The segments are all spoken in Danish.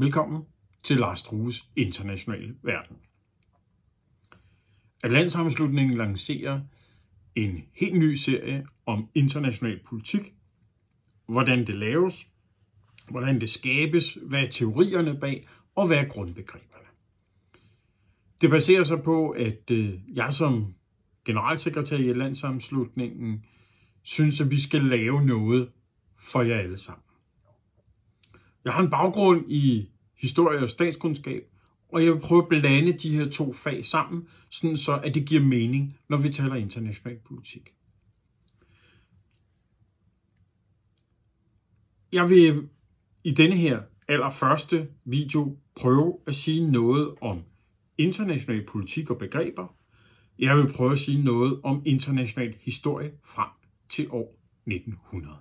Velkommen til Lars Strues internationale verden. At landssammenslutningen lancerer en helt ny serie om international politik, hvordan det laves, hvordan det skabes, hvad er teorierne bag, og hvad er grundbegreberne. Det baserer sig på, at øh, jeg som generalsekretær i landsammenslutningen synes, at vi skal lave noget for jer alle sammen. Jeg har en baggrund i historie og statskundskab, og jeg vil prøve at blande de her to fag sammen, sådan så at det giver mening, når vi taler international politik. Jeg vil i denne her allerførste video prøve at sige noget om international politik og begreber. Jeg vil prøve at sige noget om international historie frem til år 1900.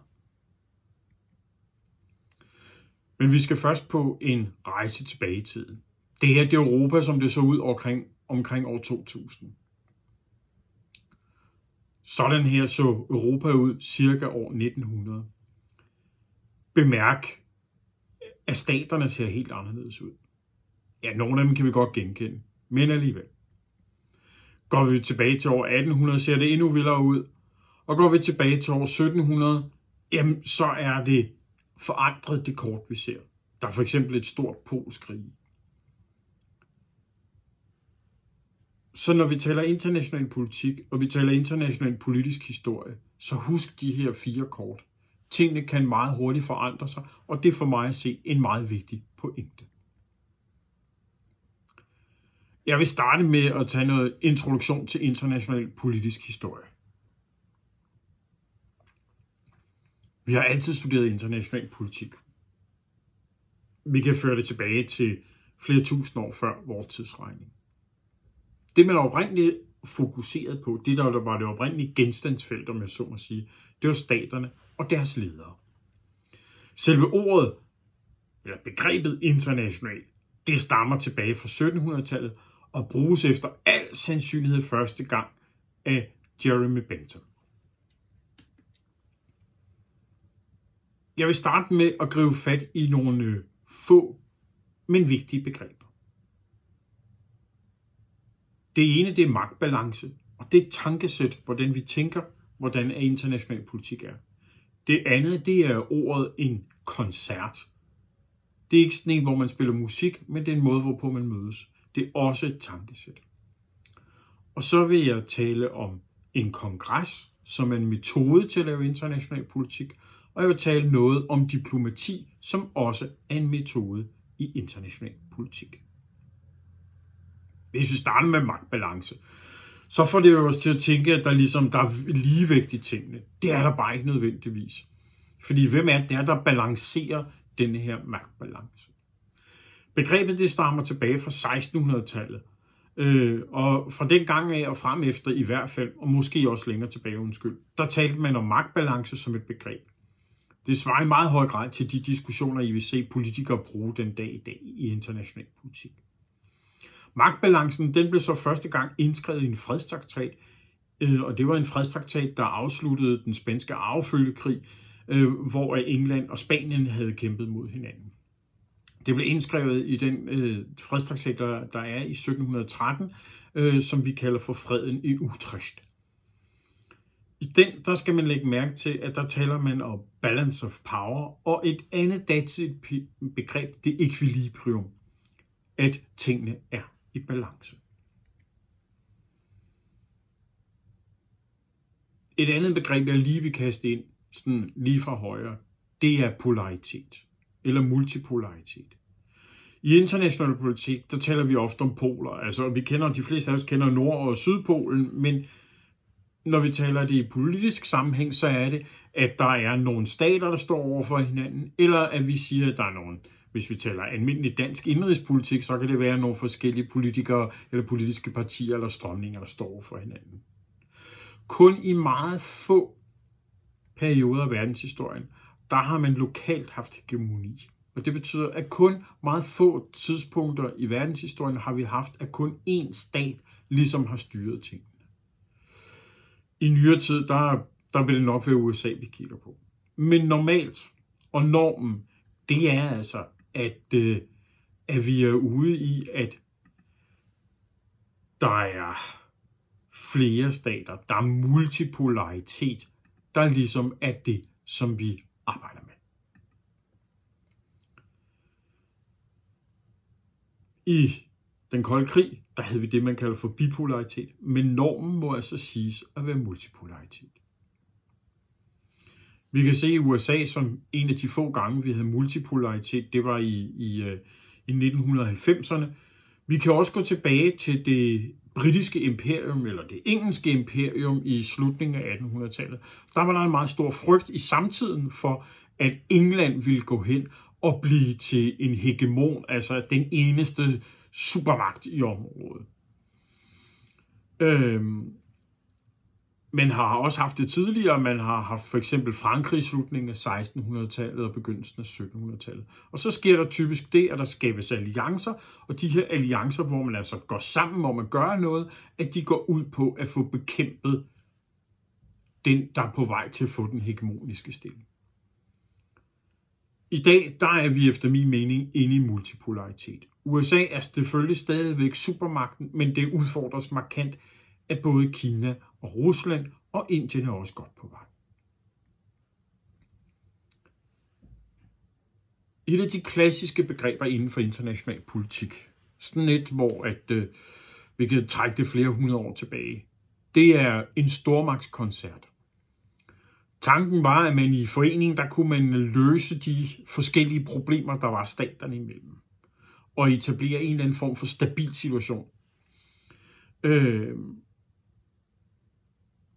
Men vi skal først på en rejse tilbage i tiden. Det her det er Europa, som det så ud omkring, omkring år 2000. Sådan her så Europa ud cirka år 1900. Bemærk, at staterne ser helt anderledes ud. Ja, nogle af dem kan vi godt genkende, men alligevel. Går vi tilbage til år 1800, ser det endnu vildere ud. Og går vi tilbage til år 1700, jamen så er det forandret det kort, vi ser. Der er for eksempel et stort polsk rige. Så når vi taler international politik, og vi taler international politisk historie, så husk de her fire kort. Tingene kan meget hurtigt forandre sig, og det er for mig at se en meget vigtig pointe. Jeg vil starte med at tage noget introduktion til international politisk historie. Vi har altid studeret international politik. Vi kan føre det tilbage til flere tusind år før vores tidsregning. Det, man oprindeligt fokuseret på, det der var det oprindelige genstandsfelt, om jeg så må sige, det var staterne og deres ledere. Selve ordet, eller begrebet international, det stammer tilbage fra 1700-tallet og bruges efter al sandsynlighed første gang af Jeremy Bentham. Jeg vil starte med at gribe fat i nogle øh, få, men vigtige begreber. Det ene det er magtbalance, og det er tankesæt, hvordan vi tænker, hvordan international politik er. Det andet det er ordet en koncert. Det er ikke sådan en, hvor man spiller musik, men det er en måde, hvorpå man mødes. Det er også et tankesæt. Og så vil jeg tale om en kongres, som er en metode til at lave international politik, og jeg vil tale noget om diplomati, som også er en metode i international politik. Hvis vi starter med magtbalance, så får det jo os til at tænke, at der, ligesom, der er ligevægt i tingene. Det er der bare ikke nødvendigvis. Fordi hvem er det, der, der balancerer denne her magtbalance? Begrebet det stammer tilbage fra 1600-tallet. Øh, og fra den gang af og frem efter i hvert fald, og måske også længere tilbage, undskyld, der talte man om magtbalance som et begreb. Det svarer i meget høj grad til de diskussioner, I vil se politikere bruge den dag i dag i international politik. Magtbalancen den blev så første gang indskrevet i en fredstraktat, øh, og det var en fredstraktat, der afsluttede den spanske arvefølgekrig, øh, hvor England og Spanien havde kæmpet mod hinanden. Det blev indskrevet i den øh, fredstraktat, der, der er i 1713, øh, som vi kalder for freden i Utrecht. I den, der skal man lægge mærke til, at der taler man om balance of power, og et andet datidigt begreb, det er equilibrium, at tingene er i balance. Et andet begreb, jeg lige vil kaste ind, sådan lige fra højre, det er polaritet, eller multipolaritet. I international politik, der taler vi ofte om poler. Altså, vi kender, de fleste af os kender Nord- og Sydpolen, men når vi taler det i politisk sammenhæng, så er det, at der er nogle stater, der står over for hinanden, eller at vi siger, at der er nogle, hvis vi taler almindelig dansk indrigspolitik, så kan det være nogle forskellige politikere eller politiske partier eller strømninger, der står over for hinanden. Kun i meget få perioder af verdenshistorien, der har man lokalt haft hegemoni. Og det betyder, at kun meget få tidspunkter i verdenshistorien har vi haft, at kun én stat ligesom har styret ting i nyere tid, der, der vil det nok være USA, vi kigger på. Men normalt, og normen, det er altså, at øh, at vi er ude i, at der er flere stater, der er multipolaritet, der ligesom er det, som vi arbejder med. I den kolde krig, der havde vi det, man kalder for bipolaritet, men normen må altså siges at være multipolaritet. Vi kan se i USA som en af de få gange, vi havde multipolaritet, det var i, i, øh, i 1990'erne. Vi kan også gå tilbage til det britiske imperium, eller det engelske imperium i slutningen af 1800-tallet. Der var der en meget stor frygt i samtiden for, at England ville gå hen og blive til en hegemon, altså den eneste supermagt i området. Øhm, man har også haft det tidligere. Man har haft for eksempel Frankrig i slutningen af 1600-tallet og begyndelsen af 1700-tallet. Og så sker der typisk det, at der skabes alliancer, og de her alliancer, hvor man altså går sammen om at gøre noget, at de går ud på at få bekæmpet den, der er på vej til at få den hegemoniske stilling. I dag, der er vi efter min mening inde i multipolaritet. USA er selvfølgelig stadigvæk supermagten, men det udfordres markant af både Kina og Rusland, og Indien er også godt på vej. Et af de klassiske begreber inden for international politik, sådan et, hvor at, øh, vi kan trække det flere hundrede år tilbage, det er en stormagtskoncert. Tanken var, at man i foreningen, der kunne man løse de forskellige problemer, der var staterne imellem, og etablere en eller anden form for stabil situation. Øh,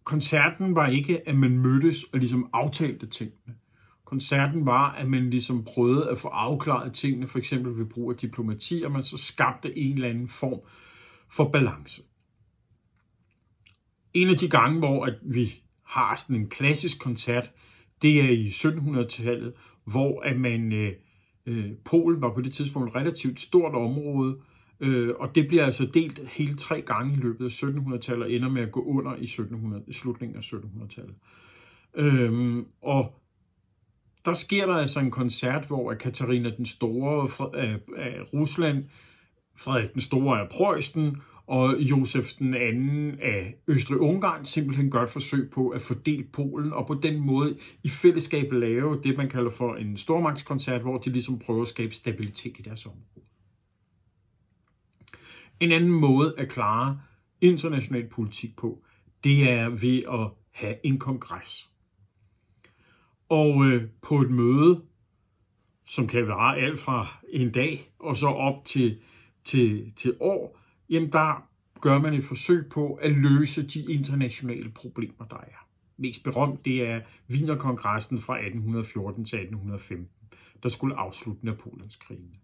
koncerten var ikke, at man mødtes og ligesom aftalte tingene. Koncerten var, at man ligesom prøvede at få afklaret tingene, for eksempel ved brug af diplomati, og man så skabte en eller anden form for balance. En af de gange, hvor at vi har sådan en klassisk koncert, det er i 1700-tallet, hvor at man, øh, øh, Polen var på det tidspunkt et relativt stort område, Øh, og det bliver altså delt hele tre gange i løbet af 1700-tallet og ender med at gå under i 1700, i slutningen af 1700-tallet. Øh, og der sker der altså en koncert, hvor Katarina den Store af Rusland, Frederik den Store af Preussen og Josef den anden af Østrig-Ungarn simpelthen gør et forsøg på at fordele Polen, og på den måde i fællesskab lave det, man kalder for en stormagtskoncert, hvor de ligesom prøver at skabe stabilitet i deres område. En anden måde at klare international politik på, det er ved at have en kongres. Og øh, på et møde, som kan være alt fra en dag og så op til, til, til år, jamen der gør man et forsøg på at løse de internationale problemer, der er. Mest berømt det er Wienerkongressen fra 1814 til 1815, der skulle afslutte Napoleonskrigene.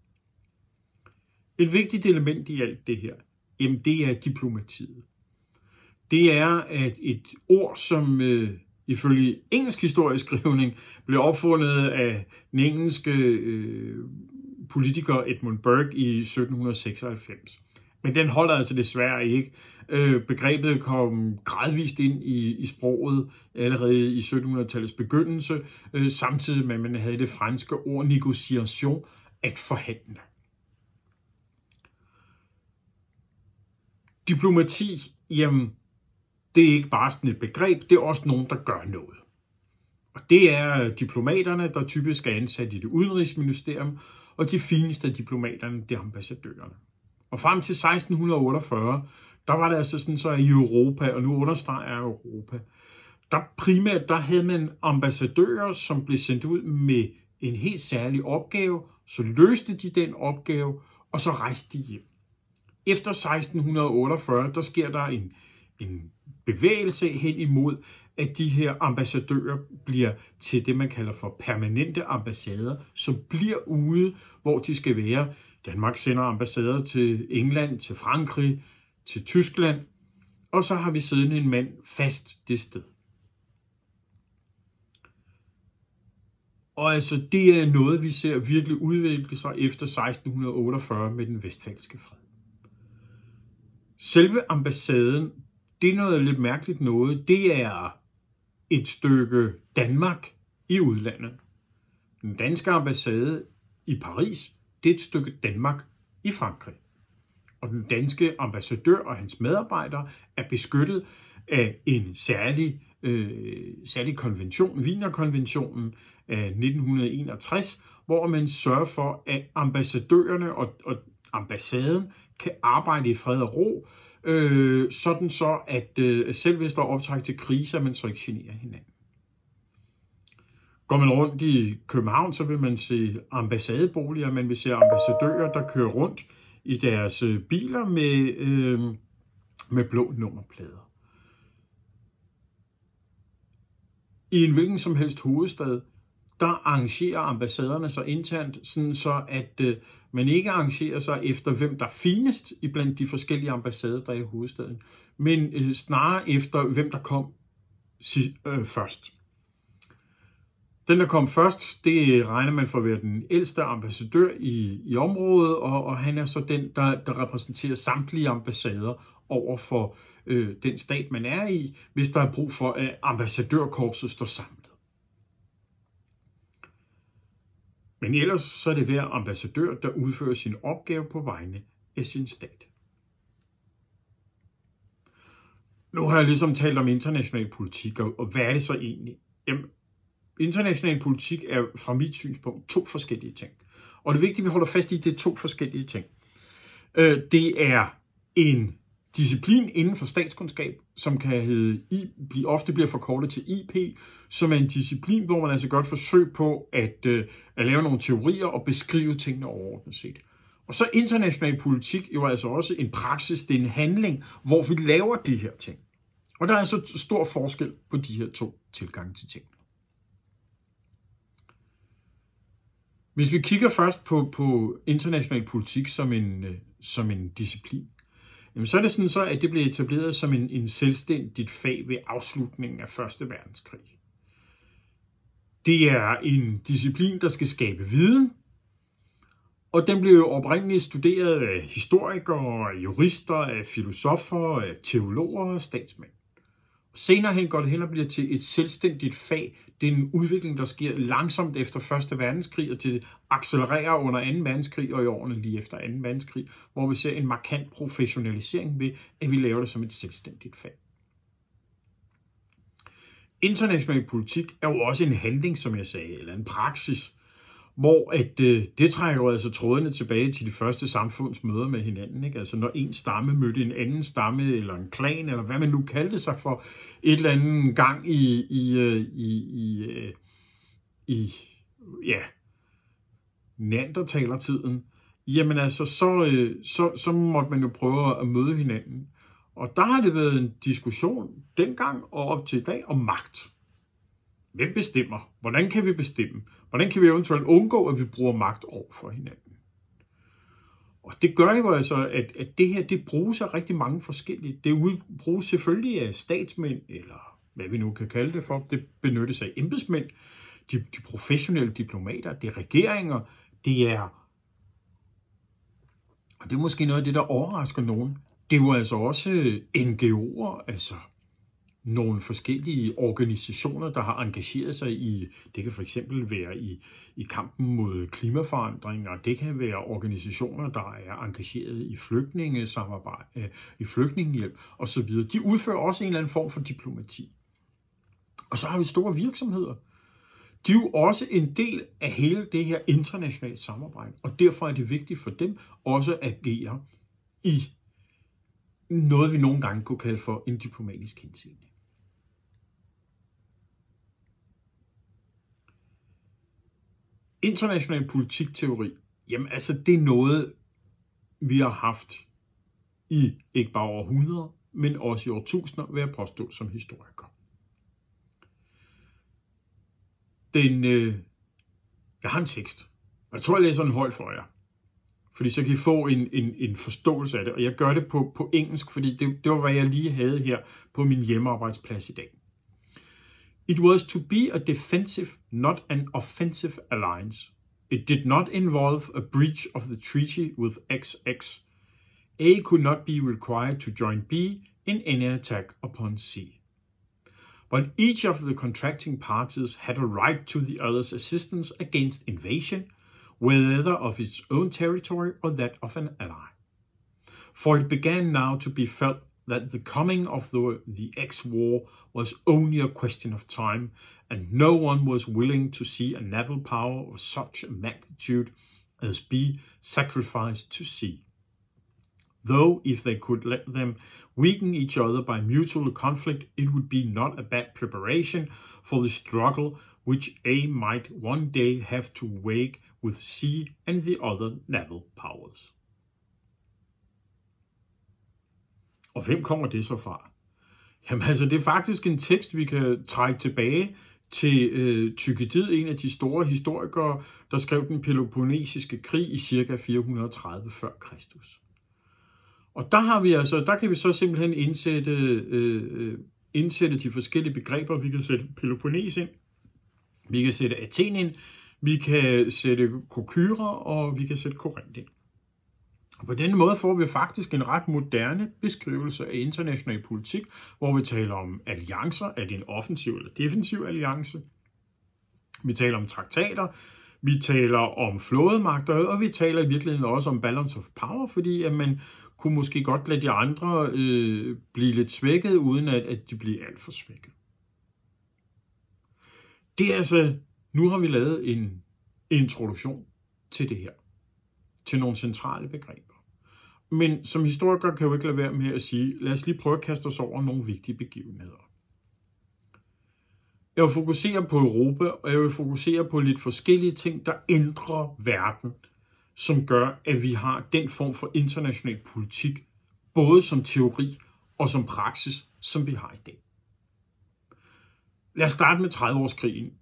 Et vigtigt element i alt det her, jamen det er diplomatiet. Det er, at et ord, som øh, ifølge engelsk historisk skrivning blev opfundet af den engelske øh, politiker Edmund Burke i 1796. Men den holder altså desværre ikke. Øh, begrebet kom gradvist ind i, i sproget allerede i 1700-tallets begyndelse, øh, samtidig med at man havde det franske ord negociation, at forhandle. diplomati, jamen, det er ikke bare sådan et begreb, det er også nogen, der gør noget. Og det er diplomaterne, der typisk er ansat i det udenrigsministerium, og de fineste af diplomaterne, det er ambassadørerne. Og frem til 1648, der var det altså sådan så i Europa, og nu understreger jeg Europa, der primært der havde man ambassadører, som blev sendt ud med en helt særlig opgave, så løste de den opgave, og så rejste de hjem. Efter 1648, der sker der en, en bevægelse hen imod, at de her ambassadører bliver til det, man kalder for permanente ambassader, som bliver ude, hvor de skal være. Danmark sender ambassader til England, til Frankrig, til Tyskland, og så har vi siddende en mand fast det sted. Og altså, det er noget, vi ser virkelig udvikle sig efter 1648 med den vestfalske fred. Selve ambassaden, det er noget lidt mærkeligt noget. Det er et stykke Danmark i udlandet. Den danske ambassade i Paris, det er et stykke Danmark i Frankrig. Og den danske ambassadør og hans medarbejdere er beskyttet af en særlig, øh, særlig konvention, Wienerkonventionen øh, af 1961, hvor man sørger for, at ambassadørerne og, og ambassaden kan arbejde i fred og ro, øh, sådan så, at øh, selv hvis der er optræk til kriser, man så ikke generer hinanden. Går man rundt i København, så vil man se ambassadeboliger, man vil se ambassadører, der kører rundt i deres øh, biler med, øh, med blå nummerplader. I en hvilken som helst hovedstad, der arrangerer ambassaderne sig internt, sådan så at øh, man ikke arrangerer sig efter, hvem der er finest i blandt de forskellige ambassader, der er i hovedstaden, men øh, snarere efter, hvem der kom øh, først. Den, der kom først, det regner man for at være den ældste ambassadør i, i området, og, og han er så den, der, der repræsenterer samtlige ambassader over for øh, den stat, man er i, hvis der er brug for, at ambassadørkorpset står samlet. Men ellers så er det hver ambassadør, der udfører sin opgave på vegne af sin stat. Nu har jeg ligesom talt om international politik, og hvad er det så egentlig? Jamen, international politik er fra mit synspunkt to forskellige ting. Og det er vigtigt, at vi holder fast i, at det er to forskellige ting. Øh, det er en disciplin inden for statskundskab, som kan hedde, I, ofte bliver forkortet til IP, som er en disciplin, hvor man altså gør et forsøg på at, øh, at lave nogle teorier og beskrive tingene overordnet set. Og så international politik jo altså også en praksis, det er en handling, hvor vi laver de her ting. Og der er altså stor forskel på de her to tilgange til tingene. Hvis vi kigger først på, på international politik som en, øh, som en disciplin, jamen så er det sådan så, at det blev etableret som en, en selvstændigt fag ved afslutningen af Første Verdenskrig. Det er en disciplin, der skal skabe viden, og den blev oprindeligt studeret af historikere, jurister, af filosofer, af teologer og statsmænd. Senere hen går det hen og bliver til et selvstændigt fag. Det er en udvikling, der sker langsomt efter 1. verdenskrig, og til accelererer under 2. verdenskrig og i årene lige efter 2. verdenskrig, hvor vi ser en markant professionalisering ved, at vi laver det som et selvstændigt fag. International politik er jo også en handling, som jeg sagde, eller en praksis, hvor at, øh, det trækker jo altså trådene tilbage til de første samfundsmøder med hinanden. Ikke? Altså når en stamme mødte en anden stamme, eller en klan, eller hvad man nu kaldte sig for, et eller andet gang i, i, øh, i, i, øh, i ja, neandertalertiden, jamen altså, så, øh, så, så måtte man jo prøve at møde hinanden. Og der har det været en diskussion dengang og op til i dag om magt. Hvem bestemmer? Hvordan kan vi bestemme? Hvordan kan vi eventuelt undgå, at vi bruger magt over for hinanden? Og det gør jo altså, at, at det her, det bruges af rigtig mange forskellige. Det bruges selvfølgelig af statsmænd, eller hvad vi nu kan kalde det for. Det benyttes af embedsmænd, de, de professionelle diplomater, det er regeringer, det er, og det er måske noget af det, der overrasker nogen, det er jo altså også øh, NGO'er, altså nogle forskellige organisationer, der har engageret sig i, det kan for eksempel være i, i kampen mod klimaforandringer, det kan være organisationer, der er engageret i flygtningesamarbejde, i flygtningehjælp osv. De udfører også en eller anden form for diplomati. Og så har vi store virksomheder. De er jo også en del af hele det her internationale samarbejde, og derfor er det vigtigt for dem også at agere i noget, vi nogle gange kunne kalde for en diplomatisk hensigt. International politikteori, jamen altså det er noget, vi har haft i ikke bare århundreder, men også i årtusinder, vil jeg påstå som historiker. Den, øh, jeg har en tekst. Jeg tror, jeg læser den højt for jer. Fordi så kan I få en, en, en forståelse af det. Og jeg gør det på, på engelsk, fordi det, det var, hvad jeg lige havde her på min hjemmearbejdsplads i dag. It was to be a defensive, not an offensive alliance. It did not involve a breach of the treaty with XX. A could not be required to join B in any attack upon C. But each of the contracting parties had a right to the other's assistance against invasion, whether of its own territory or that of an ally. For it began now to be felt that the coming of the, the X war was only a question of time, and no one was willing to see a naval power of such a magnitude as be sacrificed to sea. Though, if they could let them weaken each other by mutual conflict, it would be not a bad preparation for the struggle which A might one day have to wage with C and the other naval powers. Og hvem kommer det så fra? Jamen altså, det er faktisk en tekst, vi kan trække tilbage til øh, Tykkedid, en af de store historikere, der skrev den Peloponnesiske krig i ca. 430 f.Kr. Og der har vi altså, der kan vi så simpelthen indsætte, øh, øh indsætte de forskellige begreber. Vi kan sætte Peloponnes ind, vi kan sætte Athen ind, vi kan sætte Kokyra, og vi kan sætte Korinth ind. På denne måde får vi faktisk en ret moderne beskrivelse af international politik, hvor vi taler om alliancer, er det en offensiv eller defensiv alliance? Vi taler om traktater, vi taler om flådemagter, og vi taler i virkeligheden også om balance of power, fordi at man kunne måske godt lade de andre øh, blive lidt svækket, uden at, at de bliver alt for svækket. Det er altså, nu har vi lavet en introduktion til det her, til nogle centrale begreber. Men som historiker kan jeg jo ikke lade være med at sige, lad os lige prøve at kaste os over nogle vigtige begivenheder. Jeg vil fokusere på Europa, og jeg vil fokusere på lidt forskellige ting, der ændrer verden, som gør, at vi har den form for international politik, både som teori og som praksis, som vi har i dag. Lad os starte med 30-årskrigen.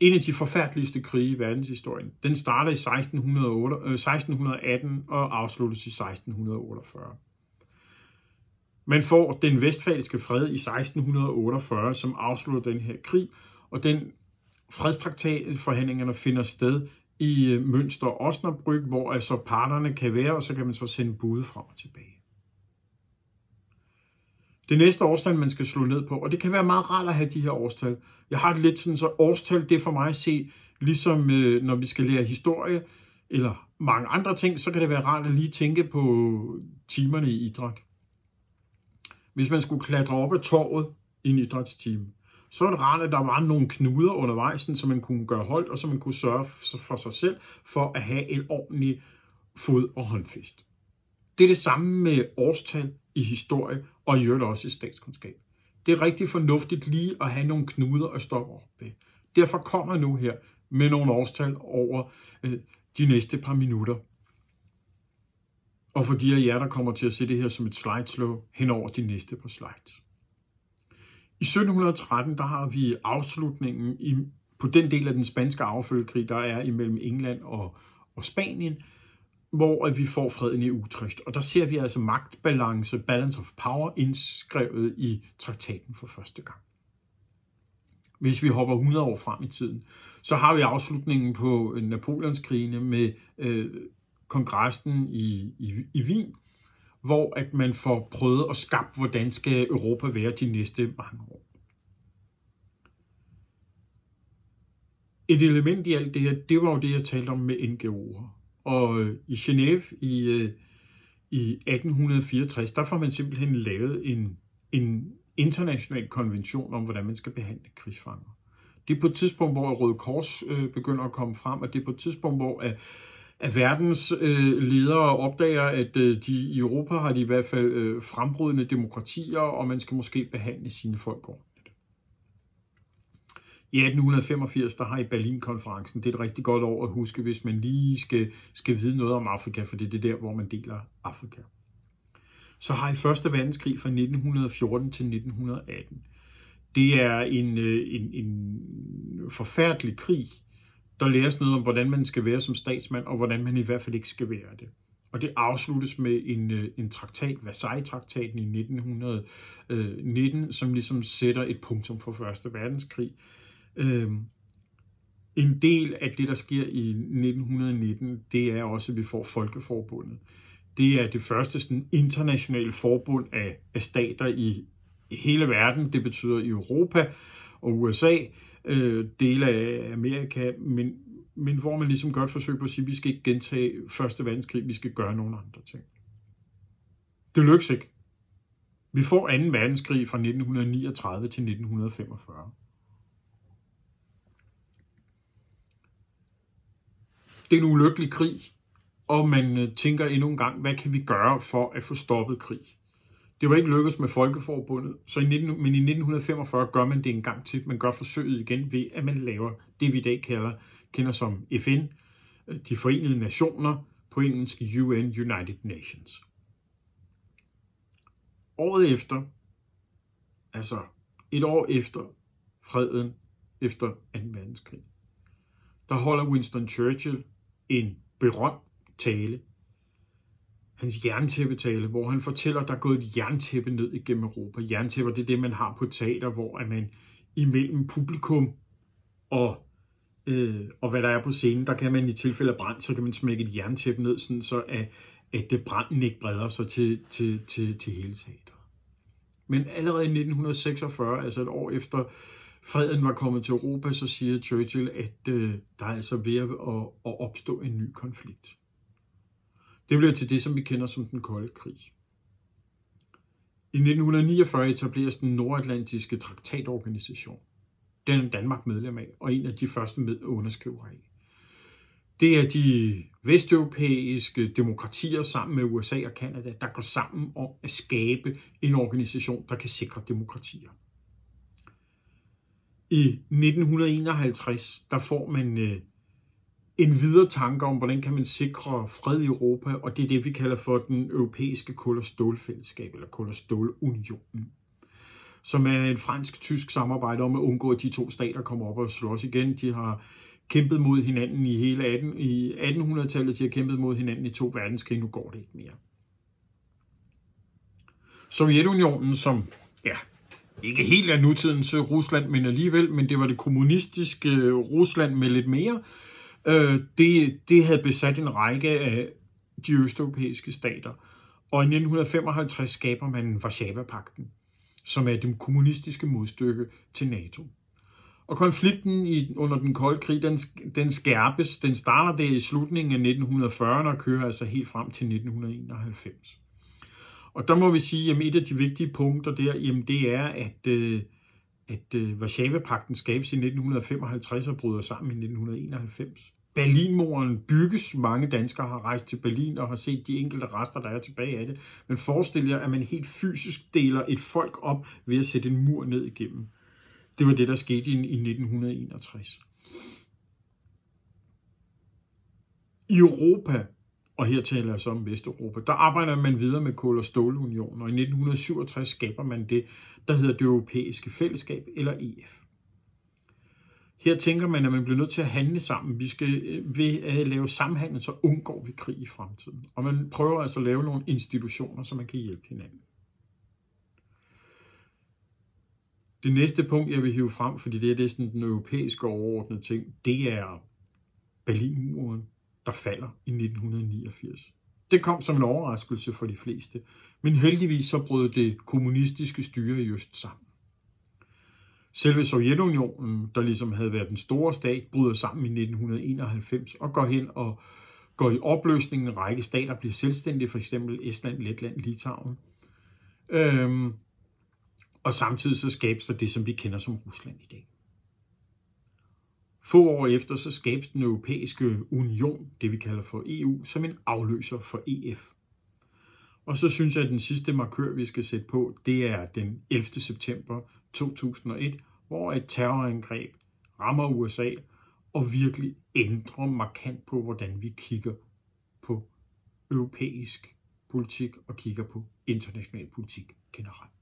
En af de forfærdeligste krige i verdenshistorien. Den starter i 1608, øh, 1618 og afsluttes i 1648. Man får den vestfaliske fred i 1648, som afslutter den her krig, og den fredstraktatforhandlingerne finder sted i øh, Münster og Osnabrück, hvor altså parterne kan være, og så kan man så sende bud frem og tilbage. Det næste årstal, man skal slå ned på, og det kan være meget rart at have de her årstal. Jeg har det lidt sådan, så årstal, det er for mig at se, ligesom øh, når vi skal lære historie, eller mange andre ting, så kan det være rart at lige tænke på timerne i idræt. Hvis man skulle klatre op ad torvet i en idrætstime, så er det rart, at der var nogle knuder undervejs, så man kunne gøre holdt, og så man kunne sørge for sig selv for at have en ordentlig fod- og håndfest. Det er det samme med årstal i historie, og i øvrigt også i statskundskab. Det er rigtig fornuftigt lige at have nogle knuder at stoppe op ved. Derfor kommer jeg nu her med nogle årstal over øh, de næste par minutter. Og for de af jer, der kommer til at se det her som et slideshow hen over de næste par slides. I 1713, der har vi afslutningen i, på den del af den spanske affølgekrig, der er imellem England og, og Spanien, hvor at vi får freden i Utrecht. Og der ser vi altså magtbalance, balance of power, indskrevet i traktaten for første gang. Hvis vi hopper 100 år frem i tiden, så har vi afslutningen på Napoleonskrigene med øh, kongressen i, i, i Wien, hvor at man får prøvet at skabe, hvordan skal Europa være de næste mange år. Et element i alt det her, det var jo det, jeg talte om med NGO'er. Og øh, i Genève i, øh, i 1864, der får man simpelthen lavet en, en international konvention om, hvordan man skal behandle krigsfanger. Det er på et tidspunkt, hvor Røde Kors øh, begynder at komme frem, og det er på et tidspunkt, hvor at, at verdens øh, ledere opdager, at øh, de i Europa har de i hvert fald øh, frembrydende demokratier, og man skal måske behandle sine folk ordentligt. I 1885, der har I Berlin-konferencen. Det er et rigtig godt år at huske, hvis man lige skal, skal vide noget om Afrika, for det er det der, hvor man deler Afrika. Så har I Første Verdenskrig fra 1914 til 1918. Det er en, øh, en, en forfærdelig krig, der læres noget om, hvordan man skal være som statsmand, og hvordan man i hvert fald ikke skal være det. Og det afsluttes med en, øh, en traktat, Versailles-traktaten i 1919, som ligesom sætter et punktum for Første Verdenskrig. Øh, en del af det, der sker i 1919, det er også, at vi får Folkeforbundet. Det er det første sådan, internationale forbund af, af stater i, i hele verden. Det betyder i Europa og USA, øh, dele af Amerika, men men hvor man ligesom gør et forsøg på at sige, at vi skal ikke gentage Første Verdenskrig, vi skal gøre nogle andre ting. Det lykkes ikke. Vi får 2. verdenskrig fra 1939 til 1945. Det er en ulykkelig krig, og man øh, tænker endnu en gang, hvad kan vi gøre for at få stoppet krig? Det var ikke lykkedes med Folkeforbundet, så i 19, men i 1945 gør man det en gang til. Man gør forsøget igen ved, at man laver det, vi i dag kalder, kender som FN, øh, de forenede nationer, på engelsk UN, United Nations. Året efter, altså et år efter freden efter 2. verdenskrig, der holder Winston Churchill en berømt tale, hans jerntæppetale, hvor han fortæller, at der er gået et jerntæppe ned igennem Europa. Jerntæpper, det er det, man har på teater, hvor man imellem publikum og, øh, og hvad der er på scenen, der kan man i tilfælde af brand, så kan man smække et jerntæppe ned, sådan så at, at det branden ikke breder sig til, til, til, til hele teateret. Men allerede i 1946, altså et år efter freden var kommet til Europa, så siger Churchill, at øh, der er altså ved at, at opstå en ny konflikt. Det bliver til det, som vi kender som den kolde krig. I 1949 etableres den nordatlantiske traktatorganisation. Den er Danmark medlem af, og en af de første med underskriver af. Det er de vesteuropæiske demokratier sammen med USA og Kanada, der går sammen om at skabe en organisation, der kan sikre demokratier. I 1951, der får man øh, en videre tanke om, hvordan kan man sikre fred i Europa, og det er det, vi kalder for den europæiske kul- og stålfællesskab, eller kul- og stålunionen, som er et fransk-tysk samarbejde om at undgå, at de to stater kommer op og slås igen. De har kæmpet mod hinanden i hele 18, i 1800-tallet, de har kæmpet mod hinanden i to verdenskrige, nu går det ikke mere. Sovjetunionen, som ikke helt af nutidens øh, Rusland, men alligevel, men det var det kommunistiske øh, Rusland med lidt mere, Øh, det, det havde besat en række af de østeuropæiske stater. Og i 1955 skaber man Varsava-pakten, som er det kommunistiske modstykke til NATO. Og konflikten i, under den kolde krig, den, den skærpes. Den starter der i slutningen af 1940'erne og kører altså helt frem til 1991. Og der må vi sige, at et af de vigtige punkter der, jamen det er, at, øh, at øh, Varsava-pakten skabes i 1955 og bryder sammen i 1991. Berlinmuren bygges. Mange danskere har rejst til Berlin og har set de enkelte rester, der er tilbage af det. Men forestil jer, at man helt fysisk deler et folk op ved at sætte en mur ned igennem. Det var det, der skete i 1961. I Europa, og her taler jeg så om Vesteuropa, der arbejder man videre med kul- og stålunionen, og i 1967 skaber man det, der hedder det europæiske fællesskab, eller EF. Her tænker man, at man bliver nødt til at handle sammen. Vi skal øh, ved at lave samhandel, så undgår vi krig i fremtiden. Og man prøver altså at lave nogle institutioner, så man kan hjælpe hinanden. Det næste punkt, jeg vil hive frem, fordi det er, det er sådan den europæiske overordnede ting, det er Berlinmuren, der falder i 1989. Det kom som en overraskelse for de fleste, men heldigvis så brød det kommunistiske styre i Øst sammen. Selve Sovjetunionen, der ligesom havde været den store stat, bryder sammen i 1991 og går hen og går i opløsningen. En række stater bliver selvstændige, for eksempel Estland, Letland, Litauen. Øhm, og samtidig så skabes der det, som vi kender som Rusland i dag. Få år efter så skabes den europæiske union, det vi kalder for EU, som en afløser for EF. Og så synes jeg, at den sidste markør, vi skal sætte på, det er den 11. september 2001, hvor et terrorangreb rammer USA og virkelig ændrer markant på, hvordan vi kigger på europæisk politik og kigger på international politik generelt.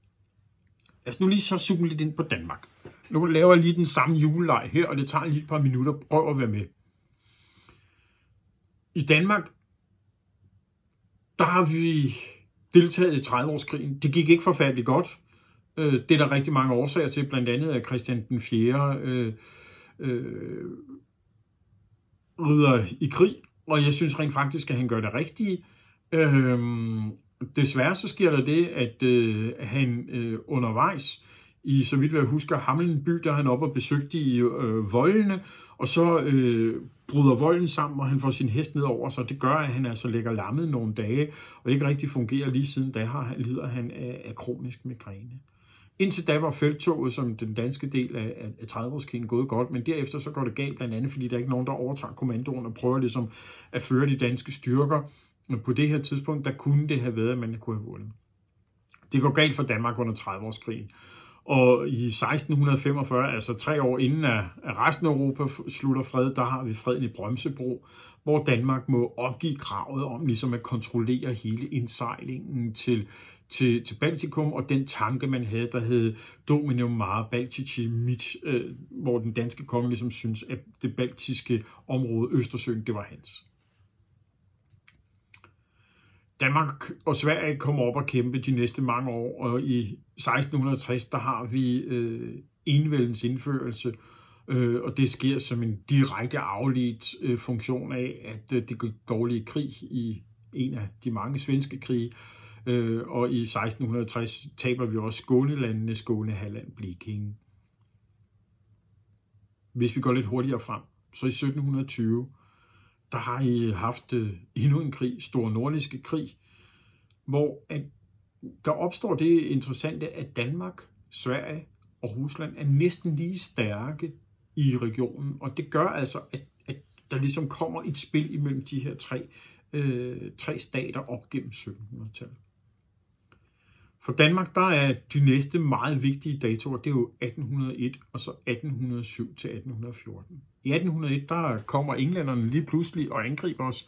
Lad os nu lige så zoome lidt ind på Danmark. Nu laver jeg lige den samme juleleg her, og det tager lige et par minutter. Prøv at være med. I Danmark, der har vi deltaget i 30-årskrigen. Det gik ikke forfærdeligt godt. Øh, det er der rigtig mange årsager til, blandt andet at Christian den 4. Øh, øh, rider i krig, og jeg synes rent faktisk, at han gør det rigtige. Øh, desværre så sker der det, at øh, han øh, undervejs i, så vidt jeg husker, Hamlen by, der han op og besøgte i øh, voldene, og så øh, bryder volden sammen, og han får sin hest ned over sig. Det gør, at han altså ligger lammet nogle dage, og ikke rigtig fungerer lige siden da har, lider han af, af kronisk migræne. Indtil da var felttoget som den danske del af, af 30-årskrigen gået godt, men derefter så går det galt, blandt andet fordi der er ikke nogen, der overtager kommandoen og prøver ligesom at føre de danske styrker. På det her tidspunkt, der kunne det have været, at man kunne have vundet. Det går galt for Danmark under 30-årskrigen. Og i 1645, altså tre år inden at resten af Europa slutter fred, der har vi freden i Brømsebro, hvor Danmark må opgive kravet om ligesom at kontrollere hele indsejlingen til, til, til Baltikum, og den tanke, man havde, der hed Dominium Mare Baltici Mit, øh, hvor den danske konge ligesom synes, at det baltiske område, Østersøen, det var hans. Danmark og Sverige kommer op og kæmpe de næste mange år, og i 1660 der har vi øh, envældens indførelse, øh, og det sker som en direkte afledt øh, funktion af, at øh, det går dårlige krig i en af de mange svenske krige, øh, og i 1660 taber vi også Skånelandene, Skåne, Halland, Blekinge. Hvis vi går lidt hurtigere frem, så i 1720, der har I haft øh, endnu en krig, Stor Nordiske Krig, hvor at der opstår det interessante, at Danmark, Sverige og Rusland er næsten lige stærke i regionen, og det gør altså, at, at der ligesom kommer et spil imellem de her tre, øh, tre stater op gennem 1700-tallet. For Danmark, der er de næste meget vigtige datoer, det er jo 1801 og så 1807 til 1814. I 1801, der kommer englænderne lige pludselig og angriber os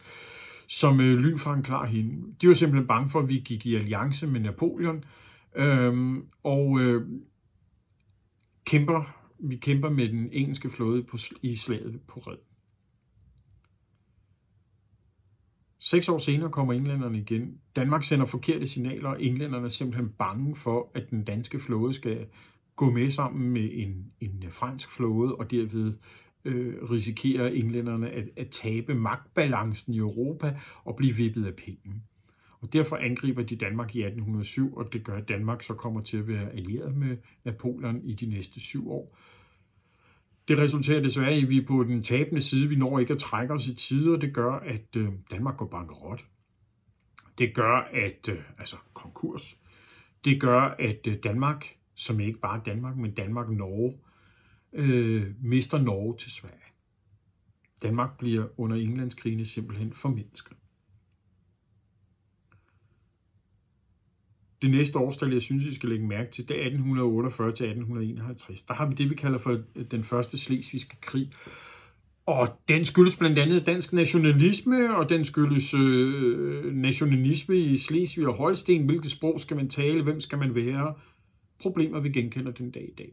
som øh, lyn fra en klar hende. De var simpelthen bange for, at vi gik i alliance med Napoleon, øhm, og øh, kæmper, vi kæmper med den engelske flåde på, i slaget på Red. Seks år senere kommer englænderne igen. Danmark sender forkerte signaler, og englænderne er simpelthen bange for, at den danske flåde skal gå med sammen med en, en fransk flåde, og derved øh, risikerer englænderne at, at tabe magtbalancen i Europa og blive vippet af pinden. Og derfor angriber de Danmark i 1807, og det gør, at Danmark så kommer til at være allieret med Napoleon i de næste syv år. Det resulterer desværre i, at vi er på den tabende side. Vi når ikke at trække os i tide, og det gør, at øh, Danmark går bankerot. Det gør, at, øh, altså konkurs, det gør, at øh, Danmark, som ikke bare Danmark, men Danmark-Norge, øh, mister Norge til Sverige. Danmark bliver under Englandskrigene simpelthen formindsket. Det næste årstal, jeg synes, I skal lægge mærke til, det er 1848 til 1851. Der har vi det, vi kalder for den første slesvigske krig. Og den skyldes blandt andet dansk nationalisme, og den skyldes øh, nationalisme i Slesvig og Holsten. Hvilket sprog skal man tale? Hvem skal man være? Problemer, vi genkender den dag i dag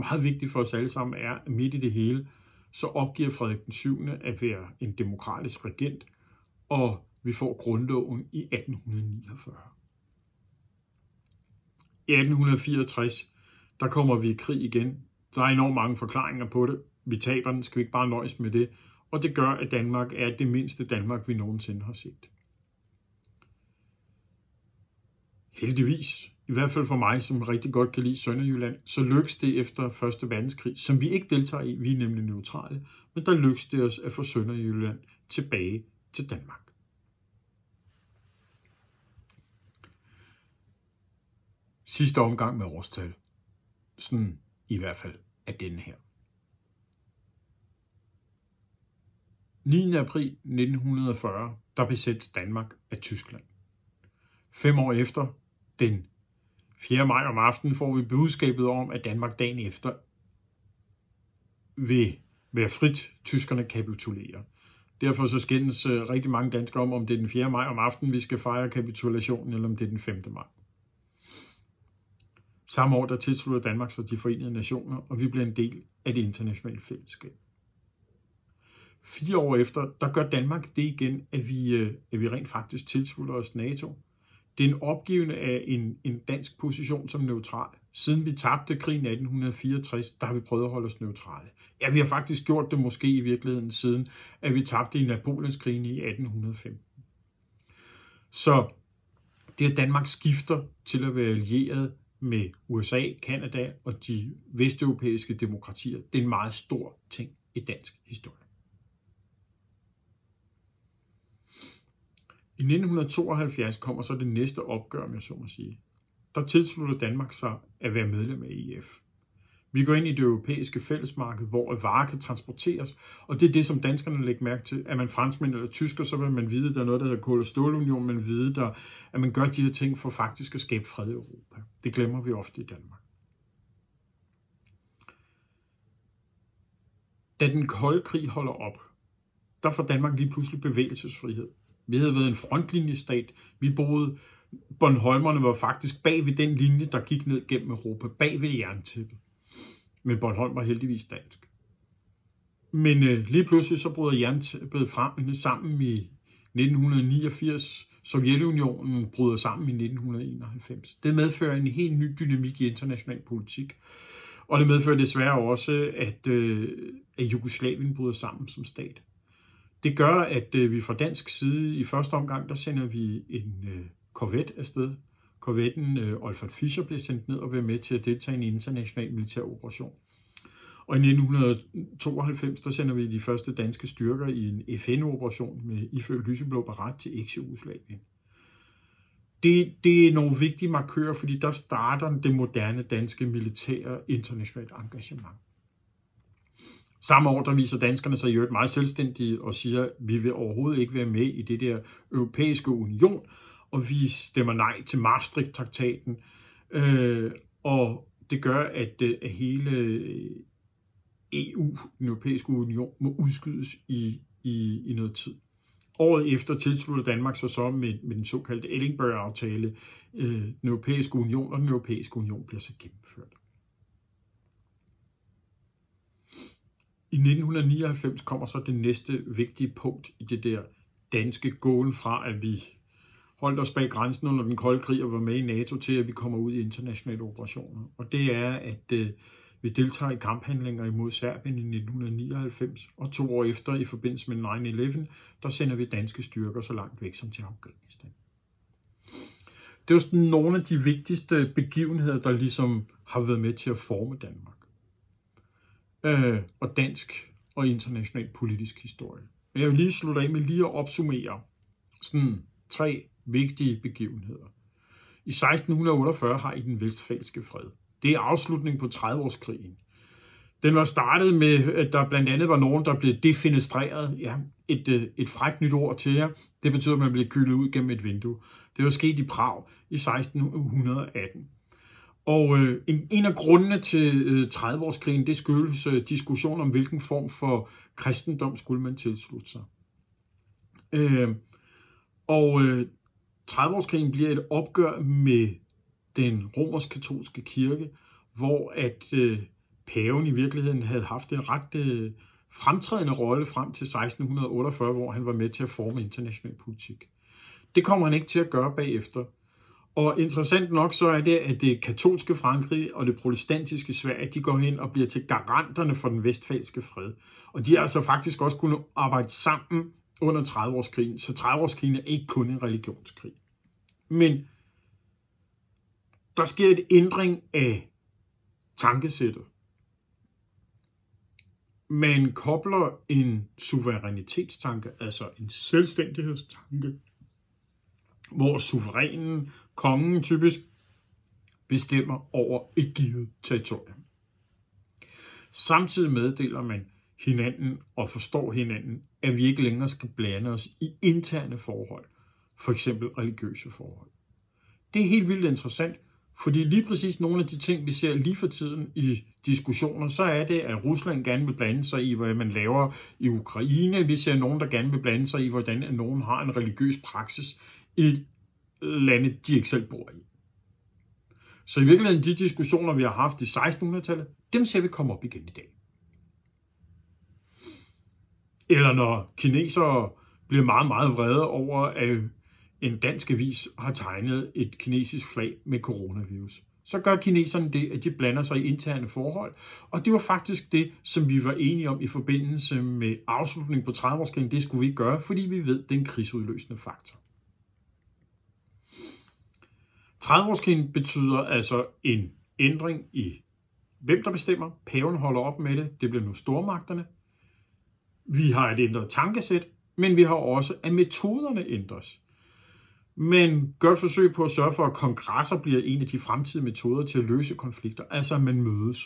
meget vigtigt for os alle sammen er, at midt i det hele, så opgiver Frederik den 7. at være en demokratisk regent, og vi får grundloven i 1849. I 1864, der kommer vi i krig igen. Der er enormt mange forklaringer på det. Vi taber den, skal vi ikke bare nøjes med det. Og det gør, at Danmark er det mindste Danmark, vi nogensinde har set. Heldigvis i hvert fald for mig, som rigtig godt kan lide Sønderjylland, så lykkes det efter 1. verdenskrig, som vi ikke deltager i, vi er nemlig neutrale, men der lykkes det os at få Sønderjylland tilbage til Danmark. Sidste omgang med årstal. Sådan i hvert fald af denne her. 9. april 1940, der besættes Danmark af Tyskland. Fem år efter, den 4. maj om aftenen får vi budskabet om, at Danmark dagen efter vil være frit. Tyskerne kapitulerer. Derfor så skændes øh, rigtig mange danskere om, om det er den 4. maj om aftenen, vi skal fejre kapitulationen, eller om det er den 5. maj. Samme år der tilslutter Danmark sig de forenede nationer, og vi bliver en del af det internationale fællesskab. Fire år efter, der gør Danmark det igen, at vi, øh, at vi rent faktisk tilslutter os NATO, det er en opgivende af en, en dansk position som neutral. Siden vi tabte krigen i 1864, der har vi prøvet at holde os neutrale. Ja, vi har faktisk gjort det måske i virkeligheden siden, at vi tabte i Napoleonskrigen i 1815. Så det at Danmark skifter til at være allieret med USA, Kanada og de vesteuropæiske demokratier. Det er en meget stor ting i dansk historie. I 1972 kommer så det næste opgør, med så må sige. Der tilslutter Danmark sig at være medlem af EF. Vi går ind i det europæiske fællesmarked, hvor varer kan transporteres, og det er det, som danskerne lægger mærke til. Er man franskmænd eller tysker, så vil man vide, at der er noget, der hedder kul- og stålunion, man vide, der, at man gør de her ting for faktisk at skabe fred i Europa. Det glemmer vi ofte i Danmark. Da den kolde krig holder op, der får Danmark lige pludselig bevægelsesfrihed. Vi havde været en frontlinjestat. Vi boede, Bornholmerne var faktisk bag ved den linje, der gik ned gennem Europa, bag ved jerntæppet. Men Bornholm var heldigvis dansk. Men øh, lige pludselig så bryder jerntæppet frem sammen i 1989. Sovjetunionen bryder sammen i 1991. Det medfører en helt ny dynamik i international politik. Og det medfører desværre også, at, øh, at Jugoslavien bryder sammen som stat. Det gør, at øh, vi fra dansk side i første omgang, der sender vi en øh, korvet afsted. Korvetten øh, Olfert Fischer blev sendt ned og blev med til at deltage i en international militær operation. Og i 1992, der sender vi de første danske styrker i en FN-operation med ifølge lyseblå barat til Eksjugoslavien. Det, det er nogle vigtige markører, fordi der starter det moderne danske militære internationalt engagement. Samme år, der viser danskerne sig i øvrigt meget selvstændige og siger, at vi vil overhovedet ikke være med i det der europæiske union, og vi stemmer nej til Maastricht-traktaten. Øh, og det gør, at, øh, at hele øh, EU, den europæiske union, må udskydes i, i, i noget tid. Året efter tilslutter Danmark sig så med, med den såkaldte Ellingberg-aftale øh, den europæiske union, og den europæiske union bliver så gennemført. I 1999 kommer så det næste vigtige punkt i det der danske gåen fra, at vi holdt os bag grænsen under den kolde krig og var med i NATO til, at vi kommer ud i internationale operationer. Og det er, at øh, vi deltager i kamphandlinger imod Serbien i 1999, og to år efter, i forbindelse med 9-11, der sender vi danske styrker så langt væk som til Afghanistan. Det er jo sådan nogle af de vigtigste begivenheder, der ligesom har været med til at forme Danmark øh, og dansk og international politisk historie. Men jeg vil lige slutte af med lige at opsummere sådan tre vigtige begivenheder. I 1648 har I den vestfalske fred. Det er afslutningen på 30-årskrigen. Den var startet med, at der blandt andet var nogen, der blev defenestreret. Ja, et, øh, et frækt nyt ord til jer. Det betyder, at man blev kylet ud gennem et vindue. Det var sket i Prag i 1618. Og øh, en, en af grundene til øh, 30-årskrigen, det skyldes øh, diskussion om, hvilken form for kristendom skulle man tilslutte sig. Øh, og øh, 30-årskrigen bliver et opgør med den romersk-katolske kirke, hvor at øh, paven i virkeligheden havde haft en ret øh, fremtrædende rolle frem til 1648, hvor han var med til at forme international politik. Det kommer han ikke til at gøre bagefter. Og interessant nok så er det, at det katolske Frankrig og det protestantiske Sverige, de går hen og bliver til garanterne for den vestfalske fred. Og de har altså faktisk også kunnet arbejde sammen under 30-årskrigen. Så 30-årskrigen er ikke kun en religionskrig. Men der sker et ændring af tankesættet. Man kobler en suverænitetstanke, altså en selvstændighedstanke, hvor suverænen, kongen typisk, bestemmer over et givet territorium. Samtidig meddeler man hinanden og forstår hinanden, at vi ikke længere skal blande os i interne forhold, for eksempel religiøse forhold. Det er helt vildt interessant, fordi lige præcis nogle af de ting, vi ser lige for tiden i diskussioner, så er det, at Rusland gerne vil blande sig i, hvad man laver i Ukraine. Vi ser nogen, der gerne vil blande sig i, hvordan nogen har en religiøs praksis i landet, de ikke selv bor i. Så i virkeligheden, de diskussioner, vi har haft i 1600-tallet, dem ser vi komme op igen i dag. Eller når kinesere bliver meget, meget vrede over, at en dansk avis har tegnet et kinesisk flag med coronavirus. Så gør kineserne det, at de blander sig i interne forhold, og det var faktisk det, som vi var enige om i forbindelse med afslutningen på 30-årskrigen. Det skulle vi ikke gøre, fordi vi ved, den det er en krigsudløsende faktor. 30-årskrigen betyder altså en ændring i, hvem der bestemmer. Paven holder op med det. Det bliver nu stormagterne. Vi har et ændret tankesæt, men vi har også, at metoderne ændres. Men gør et forsøg på at sørge for, at kongresser bliver en af de fremtidige metoder til at løse konflikter, altså at man mødes.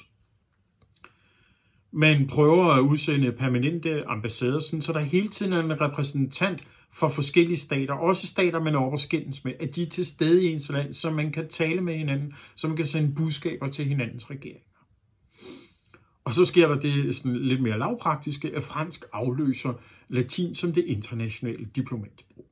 Man prøver at udsende permanente ambassader, så der hele tiden er en repræsentant for forskellige stater, også stater, man er over skændes med, at de er til stede i ens land, så man kan tale med hinanden, så man kan sende budskaber til hinandens regeringer. Og så sker der det sådan lidt mere lavpraktiske, at fransk afløser latin som det internationale diplomatsprog.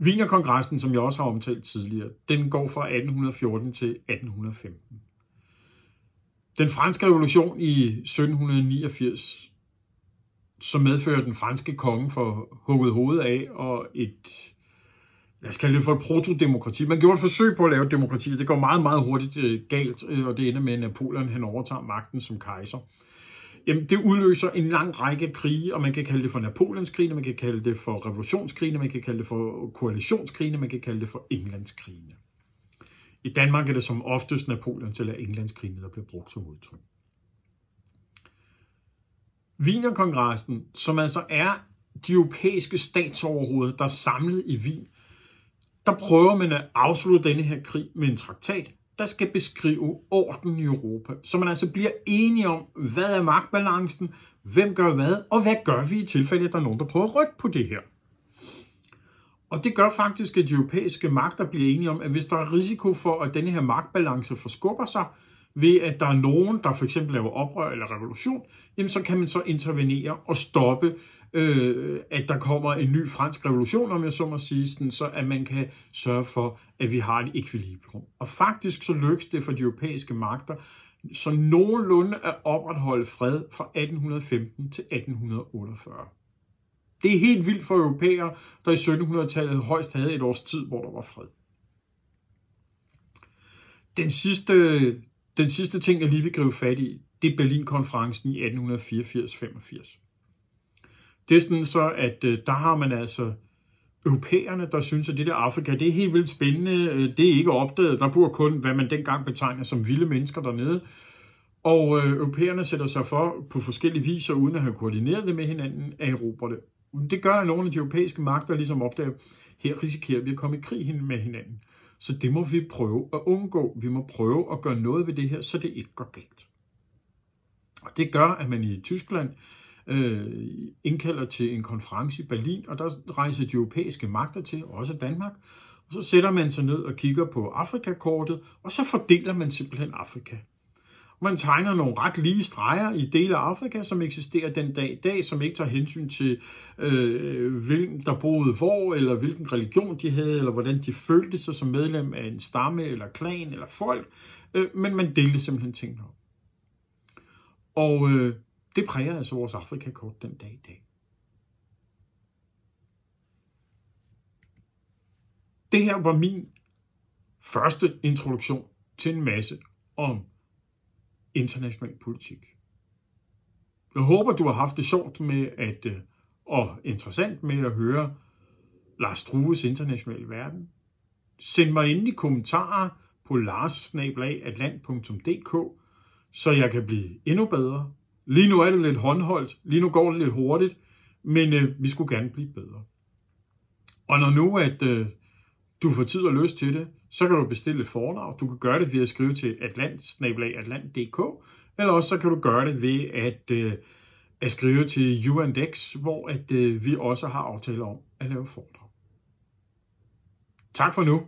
Wienerkongressen, som jeg også har omtalt tidligere, den går fra 1814 til 1815. Den franske revolution i 1789 som medfører den franske konge for hugget hovedet af, og et, lad os kalde det for et protodemokrati. Man gjorde et forsøg på at lave et demokrati, det går meget, meget hurtigt øh, galt, øh, og det ender med, at Napoleon han overtager magten som kejser. Jamen, det udløser en lang række krige, og man kan kalde det for Napoleonskrigene, man kan kalde det for revolutionskrigene, man kan kalde det for koalitionskrigene, man kan kalde det for Englandskrigene. I Danmark er det som oftest Napoleons eller Englandskrigene, der bliver brugt som udtryk. Wienerkongressen, som altså er de europæiske statsoverhoveder, der er samlet i Wien, der prøver man at afslutte denne her krig med en traktat, der skal beskrive orden i Europa. Så man altså bliver enige om, hvad er magtbalancen, hvem gør hvad, og hvad gør vi i tilfælde, at der er nogen, der prøver at rykke på det her. Og det gør faktisk, at de europæiske magter bliver enige om, at hvis der er risiko for, at denne her magtbalance forskubber sig, ved at der er nogen, der for eksempel laver oprør eller revolution, jamen så kan man så intervenere og stoppe, øh, at der kommer en ny fransk revolution, om jeg så må sige, sådan, så at man kan sørge for, at vi har et ekvilibrium. Og faktisk så lykkes det for de europæiske magter, så nogenlunde at opretholde fred fra 1815 til 1848. Det er helt vildt for europæere, der i 1700-tallet højst havde et års tid, hvor der var fred. Den sidste den sidste ting, jeg lige vil gribe fat i, det er Berlinkonferencen i 1884-85. Det er sådan så, at øh, der har man altså europæerne, der synes, at det der Afrika, det er helt vildt spændende. Øh, det er ikke opdaget. Der bor kun, hvad man dengang betegner som vilde mennesker dernede. Og øh, europæerne sætter sig for på forskellige viser, uden at have koordineret det med hinanden, at erobre det. Det gør, at nogle af de europæiske magter ligesom opdager, her risikerer vi at komme i krig med hinanden. Så det må vi prøve at undgå. Vi må prøve at gøre noget ved det her, så det ikke går galt. Og det gør, at man i Tyskland øh, indkalder til en konference i Berlin, og der rejser de europæiske magter til, også Danmark. Og så sætter man sig ned og kigger på Afrikakortet, og så fordeler man simpelthen Afrika. Man tegner nogle ret lige streger i dele af Afrika, som eksisterer den dag i dag, som ikke tager hensyn til, øh, hvem der boede hvor, eller hvilken religion de havde, eller hvordan de følte sig som medlem af en stamme, eller klan, eller folk. Øh, men man delte simpelthen tingene op. Og øh, det præger altså vores Afrikakort den dag i dag. Det her var min første introduktion til en masse om international politik. Jeg håber, du har haft det sjovt med at, øh, og interessant med at høre Lars Struves internationale verden. Send mig endelig kommentarer på lars så jeg kan blive endnu bedre. Lige nu er det lidt håndholdt, lige nu går det lidt hurtigt, men øh, vi skulle gerne blive bedre. Og når nu at øh, du får tid og lyst til det, så kan du bestille et forlag. Du kan gøre det ved at skrive til atlant.dk, eller også så kan du gøre det ved at, øh, at skrive til UNDEX, hvor at, øh, vi også har aftaler om at lave foredrag. Tak for nu.